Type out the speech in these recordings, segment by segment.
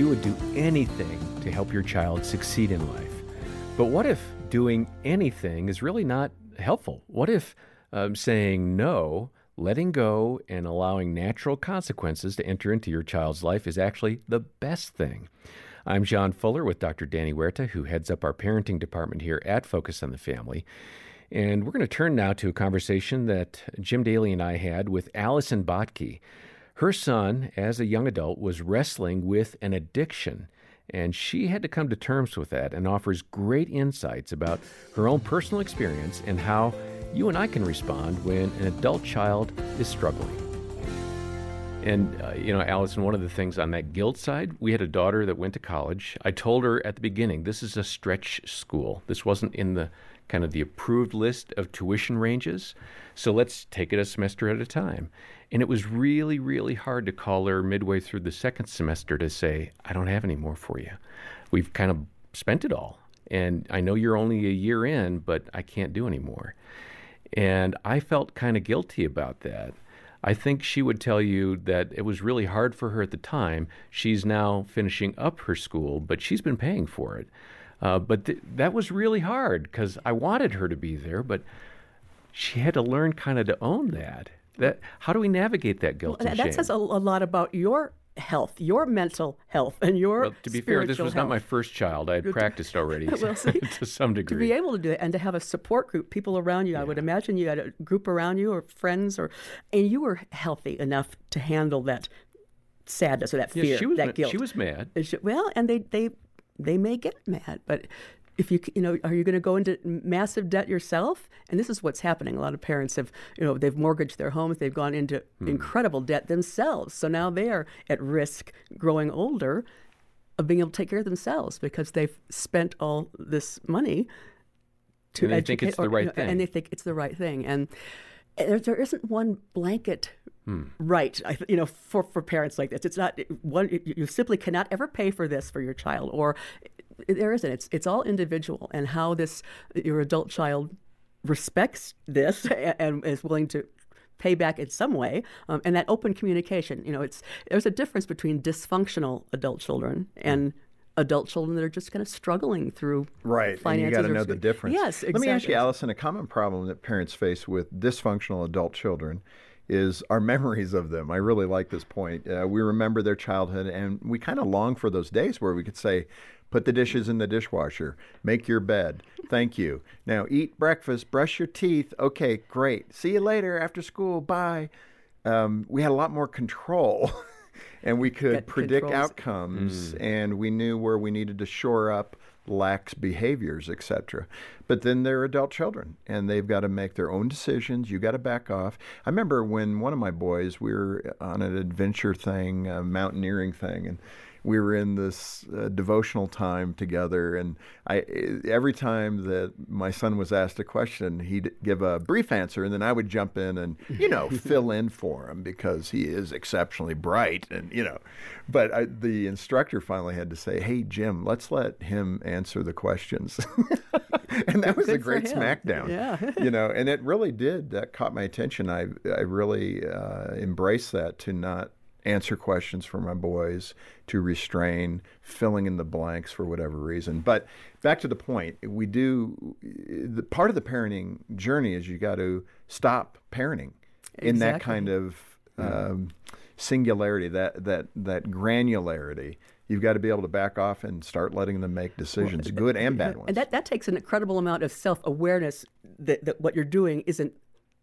you would do anything to help your child succeed in life. But what if doing anything is really not helpful? What if um, saying no, letting go, and allowing natural consequences to enter into your child's life is actually the best thing? I'm John Fuller with Dr. Danny Huerta, who heads up our parenting department here at Focus on the Family. And we're going to turn now to a conversation that Jim Daly and I had with Allison Bottke. Her son, as a young adult, was wrestling with an addiction, and she had to come to terms with that and offers great insights about her own personal experience and how you and I can respond when an adult child is struggling. And, uh, you know, Allison, one of the things on that guilt side, we had a daughter that went to college. I told her at the beginning, this is a stretch school. This wasn't in the kind of the approved list of tuition ranges. So let's take it a semester at a time. And it was really, really hard to call her midway through the second semester to say, I don't have any more for you. We've kind of spent it all. And I know you're only a year in, but I can't do any more. And I felt kind of guilty about that. I think she would tell you that it was really hard for her at the time. She's now finishing up her school, but she's been paying for it. Uh, but th- that was really hard because I wanted her to be there, but she had to learn kind of to own that. That how do we navigate that guilt? Well, that shame? says a, a lot about your health, your mental health, and your. Well, to be fair, this was health. not my first child. I had practiced already well, see, to some degree. To be able to do it and to have a support group, people around you, yeah. I would imagine you had a group around you or friends, or and you were healthy enough to handle that sadness or that fear, yeah, she was that guilt. She was mad. She, well, and they they they may get mad, but if you you know are you going to go into massive debt yourself? And this is what's happening. A lot of parents have you know they've mortgaged their homes they've gone into Hmm. incredible debt themselves. So now they are at risk growing older of being able to take care of themselves because they've spent all this money to and they educate think it's the or, right you know, thing. and they think it's the right thing. And there, there isn't one blanket right you know for, for parents like this. It's not one you, simply cannot ever pay for this for your child or there isn't. It's it's all individual and how this your adult child respects this and, and is willing to pay back in some way um, and that open communication you know it's there's a difference between dysfunctional adult children and adult children that are just kind of struggling through right finances and you got to know the difference yes exactly. let me ask you allison a common problem that parents face with dysfunctional adult children is our memories of them. I really like this point. Uh, we remember their childhood, and we kind of long for those days where we could say, "Put the dishes in the dishwasher, make your bed, thank you. Now eat breakfast, brush your teeth. Okay, great. See you later after school. Bye." Um, we had a lot more control. and we could Get predict controls. outcomes, mm. and we knew where we needed to shore up lax behaviors, etc. But then they're adult children and they've got to make their own decisions. You got to back off. I remember when one of my boys, we were on an adventure thing, a mountaineering thing, and we were in this uh, devotional time together and I every time that my son was asked a question he'd give a brief answer and then I would jump in and you know fill in for him because he is exceptionally bright and you know. But I, the instructor finally had to say hey Jim let's let him answer the questions. And that was Good a great smackdown Yeah. you know and it really did that caught my attention. I I really uh, embraced that to not answer questions for my boys, to restrain, filling in the blanks for whatever reason. But back to the point, we do the part of the parenting journey is you got to stop parenting in that kind of um, singularity, that that that granularity. You've got to be able to back off and start letting them make decisions, good and bad ones. And that, that takes an incredible amount of self awareness that, that what you're doing isn't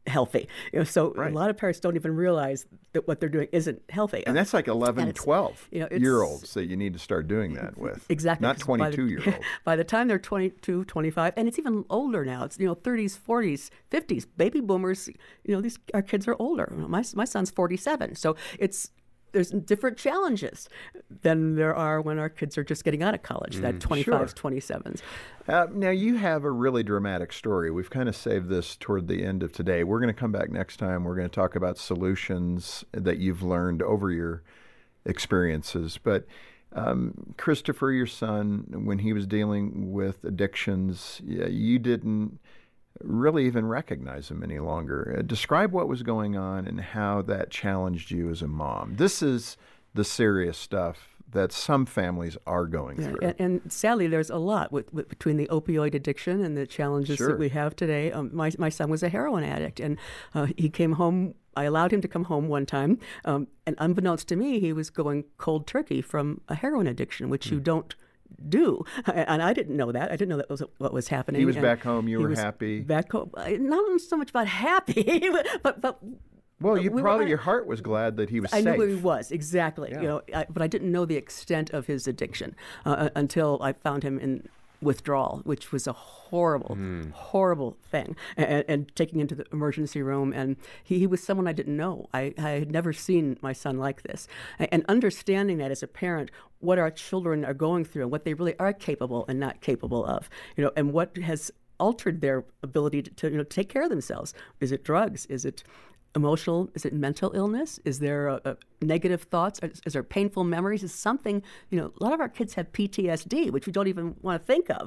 healthy. You know, so Right. a lot of parents don't even realize that what they're doing isn't healthy. and that's like 11, And 12 you know, year olds that you need to start doing that with. Exactly. Not 'cause by the- 22 year olds. By the time they're 22, 25, and it's even older now. It's, you know, 30s, 40s, 50s. Baby boomers, you know, these our kids are older. My, my son's 47. So it's there's different challenges than there are when our kids are just getting out of college, that 25s, 27s. Uh, now, you have a really dramatic story. We've kind of saved this toward the end of today. We're going to come back next time. We're going to talk about solutions that you've learned over your experiences. But um, Christopher, your son, when he was dealing with addictions, yeah, you didn't really even recognize him any longer. Uh, describe what was going on and how that challenged you as a mom. This is the serious stuff that some families are going through. and, and sadly, there's a lot with, with, between the opioid addiction and the challenges Sure. that we have today. Um, my, my son was a heroin addict, and uh, he came home. I allowed him to come home one time, um, and unbeknownst to me, he was going cold turkey from a heroin addiction, which Hmm. you don't do. And I didn't know that. I didn't know that was what was happening. He was And back home, you were happy. Back home, not so much about happy, but but well, you we probably un- your heart was glad that he was I safe. knew he was exactly. Yeah. You know, I, but I didn't know the extent of his addiction uh, until I found him in withdrawal, which was a horrible, Hmm. horrible thing. And, and taking him to the emergency room, and he, he was someone I didn't know. I, I had never seen my son like this, and understanding that as a parent, what our children are going through and what they really are capable and not capable of, you know, and what has altered their ability to, to you know take care of themselves. Is it drugs? Is it emotional is it mental illness? Is there a, a negative thoughts? Is, is there painful memories? Is something you know a lot of our kids have ptsd which we don't even want to think of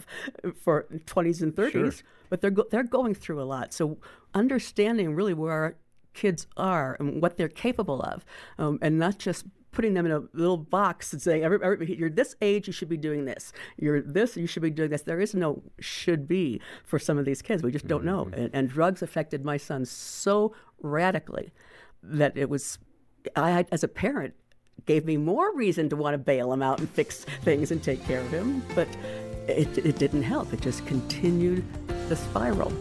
for 20s and 30s Sure. but they're go- they're going through a lot. So understanding really where our kids are and what they're capable of um, and not just putting them in a little box and saying every, every, you're this age you should be doing this. You're this you should be doing this. There is no should be for some of these kids. We just don't know. Mm-hmm. And, and drugs affected my son so radically that it was i as a parent gave me more reason to want to bail him out and fix things and take care of him but it, it didn't help. It just continued the spiral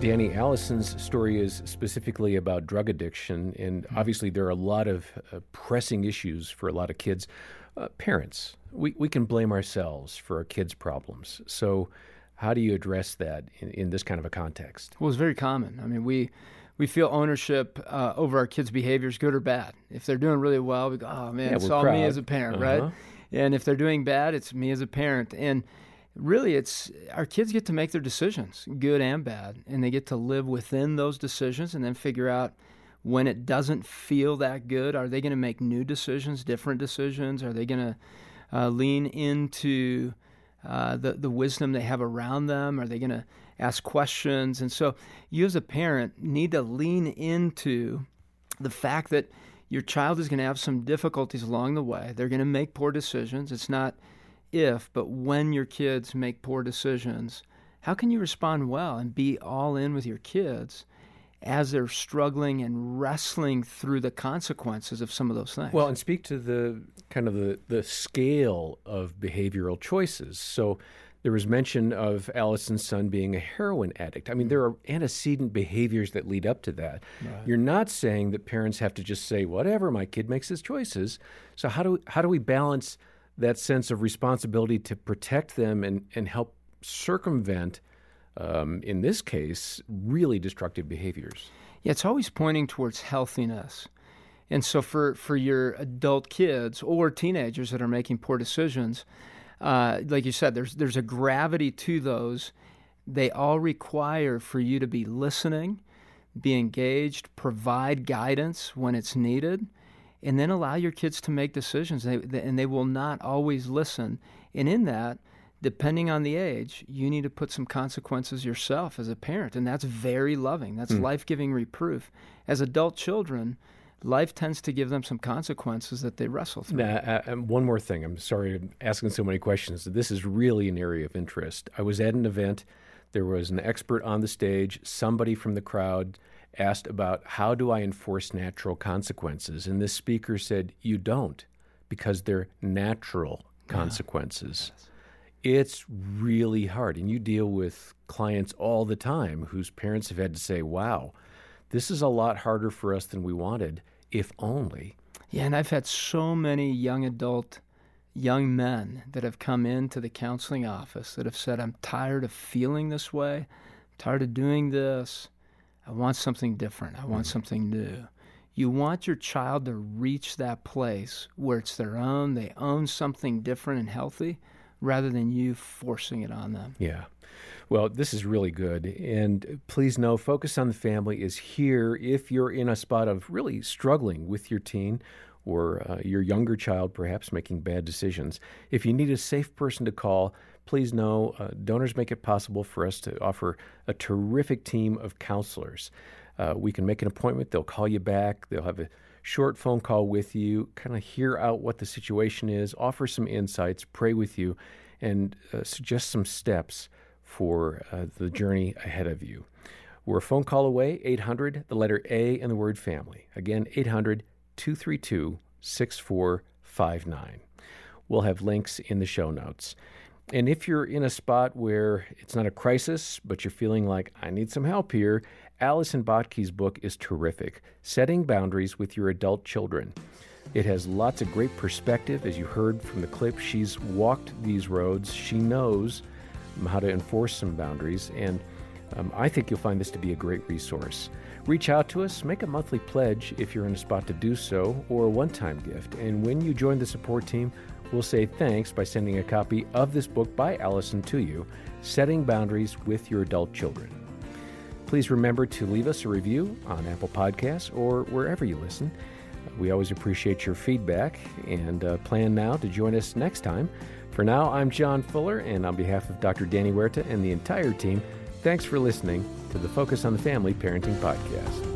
Danny Allison's story is specifically about drug addiction, and obviously there are a lot of uh, pressing issues for a lot of kids. Uh, parents, we, we can blame ourselves for our kids' problems. So, how do you address that in, in this kind of a context? Well, it's very common. I mean, we we feel ownership uh, over our kids' behaviors, good or bad. If they're doing really well, we go, "Oh man, Yeah, it's all me as a parent, Uh-huh. right?" And if they're doing bad, it's me as a parent. And really, it's our kids get to make their decisions, good and bad, and they get to live within those decisions, and then figure out when it doesn't feel that good. Are they going to make new decisions, different decisions? Are they going to uh, lean into uh, the the wisdom they have around them? Are they going to ask questions? And so, you as a parent need to lean into the fact that your child is going to have some difficulties along the way. They're going to make poor decisions. It's not if, but when your kids make poor decisions, how can you respond well and be all in with your kids as they're struggling and wrestling through the consequences of some of those things? Well, and speak to the kind of the, the scale of behavioral choices. So there was mention of Allison's son being a heroin addict. I mean, hmm. there are antecedent behaviors that lead up to that. You're not saying that parents have to just say, whatever, my kid makes his choices. So how do how do we balance that sense of responsibility to protect them and, and help circumvent um, in this case, really destructive behaviors. Yeah, it's always pointing towards healthiness. And so for, for your adult kids or teenagers that are making poor decisions, uh, like you said, there's there's a gravity to those. They all require for you to be listening, be engaged, provide guidance when it's needed, and then allow your kids to make decisions. They, they, and they will not always listen. And in that, depending on the age, you need to put some consequences yourself as a parent. And that's very loving. That's life giving reproof. As adult children, life tends to give them some consequences that they wrestle through. Now, uh, one more thing. I'm sorry I'm asking so many questions. This is really an area of interest. I was at an event. There was an expert on the stage. Somebody from the crowd asked about how do I enforce natural consequences, and this speaker said, "You don't, because they're natural consequences." It's really hard, and you deal with clients all the time whose parents have had to say, "Wow, this is a lot harder for us than we wanted." If only. Yeah, and I've had so many young adult, young men that have come into the counseling office that have said, I'm tired of feeling this way, tired of doing this. I want something different. I want something new. You want your child to reach that place where it's their own, they own something different and healthy, rather than you forcing it on them. Yeah. Well, this is really good. And please know Focus on the Family is here if you're in a spot of really struggling with your teen or uh, your younger child, perhaps making bad decisions. If you need a safe person to call, please know uh, donors make it possible for us to offer a terrific team of counselors. Uh, we can make an appointment, they'll call you back, they'll have a short phone call with you, kind of hear out what the situation is, offer some insights, pray with you, and uh, suggest some steps for uh, the journey ahead of you. We're a phone call away, 800, the letter A, and the word family. Again, 800 232 6459. We'll have links in the show notes. And if you're in a spot where it's not a crisis, but you're feeling like, I need some help here, Allison Bottke's book is terrific Setting Boundaries with Your Adult Children. It has lots of great perspective. As you heard from the clip, she's walked these roads. She knows how to enforce some boundaries, and um, I think you'll find this to be a great resource. Reach out to us, make a monthly pledge if you're in a spot to do so, or a one time gift. And when you join the support team, we'll say thanks by sending a copy of this book by Allison to you Setting Boundaries with Your Adult Children. Please remember to leave us a review on Apple Podcasts or wherever you listen. We always appreciate your feedback and uh, plan now to join us next time. For now, I'm John Fuller, and on behalf of Dr. Danny Huerta and the entire team, thanks for listening to the Focus on the Family Parenting Podcast.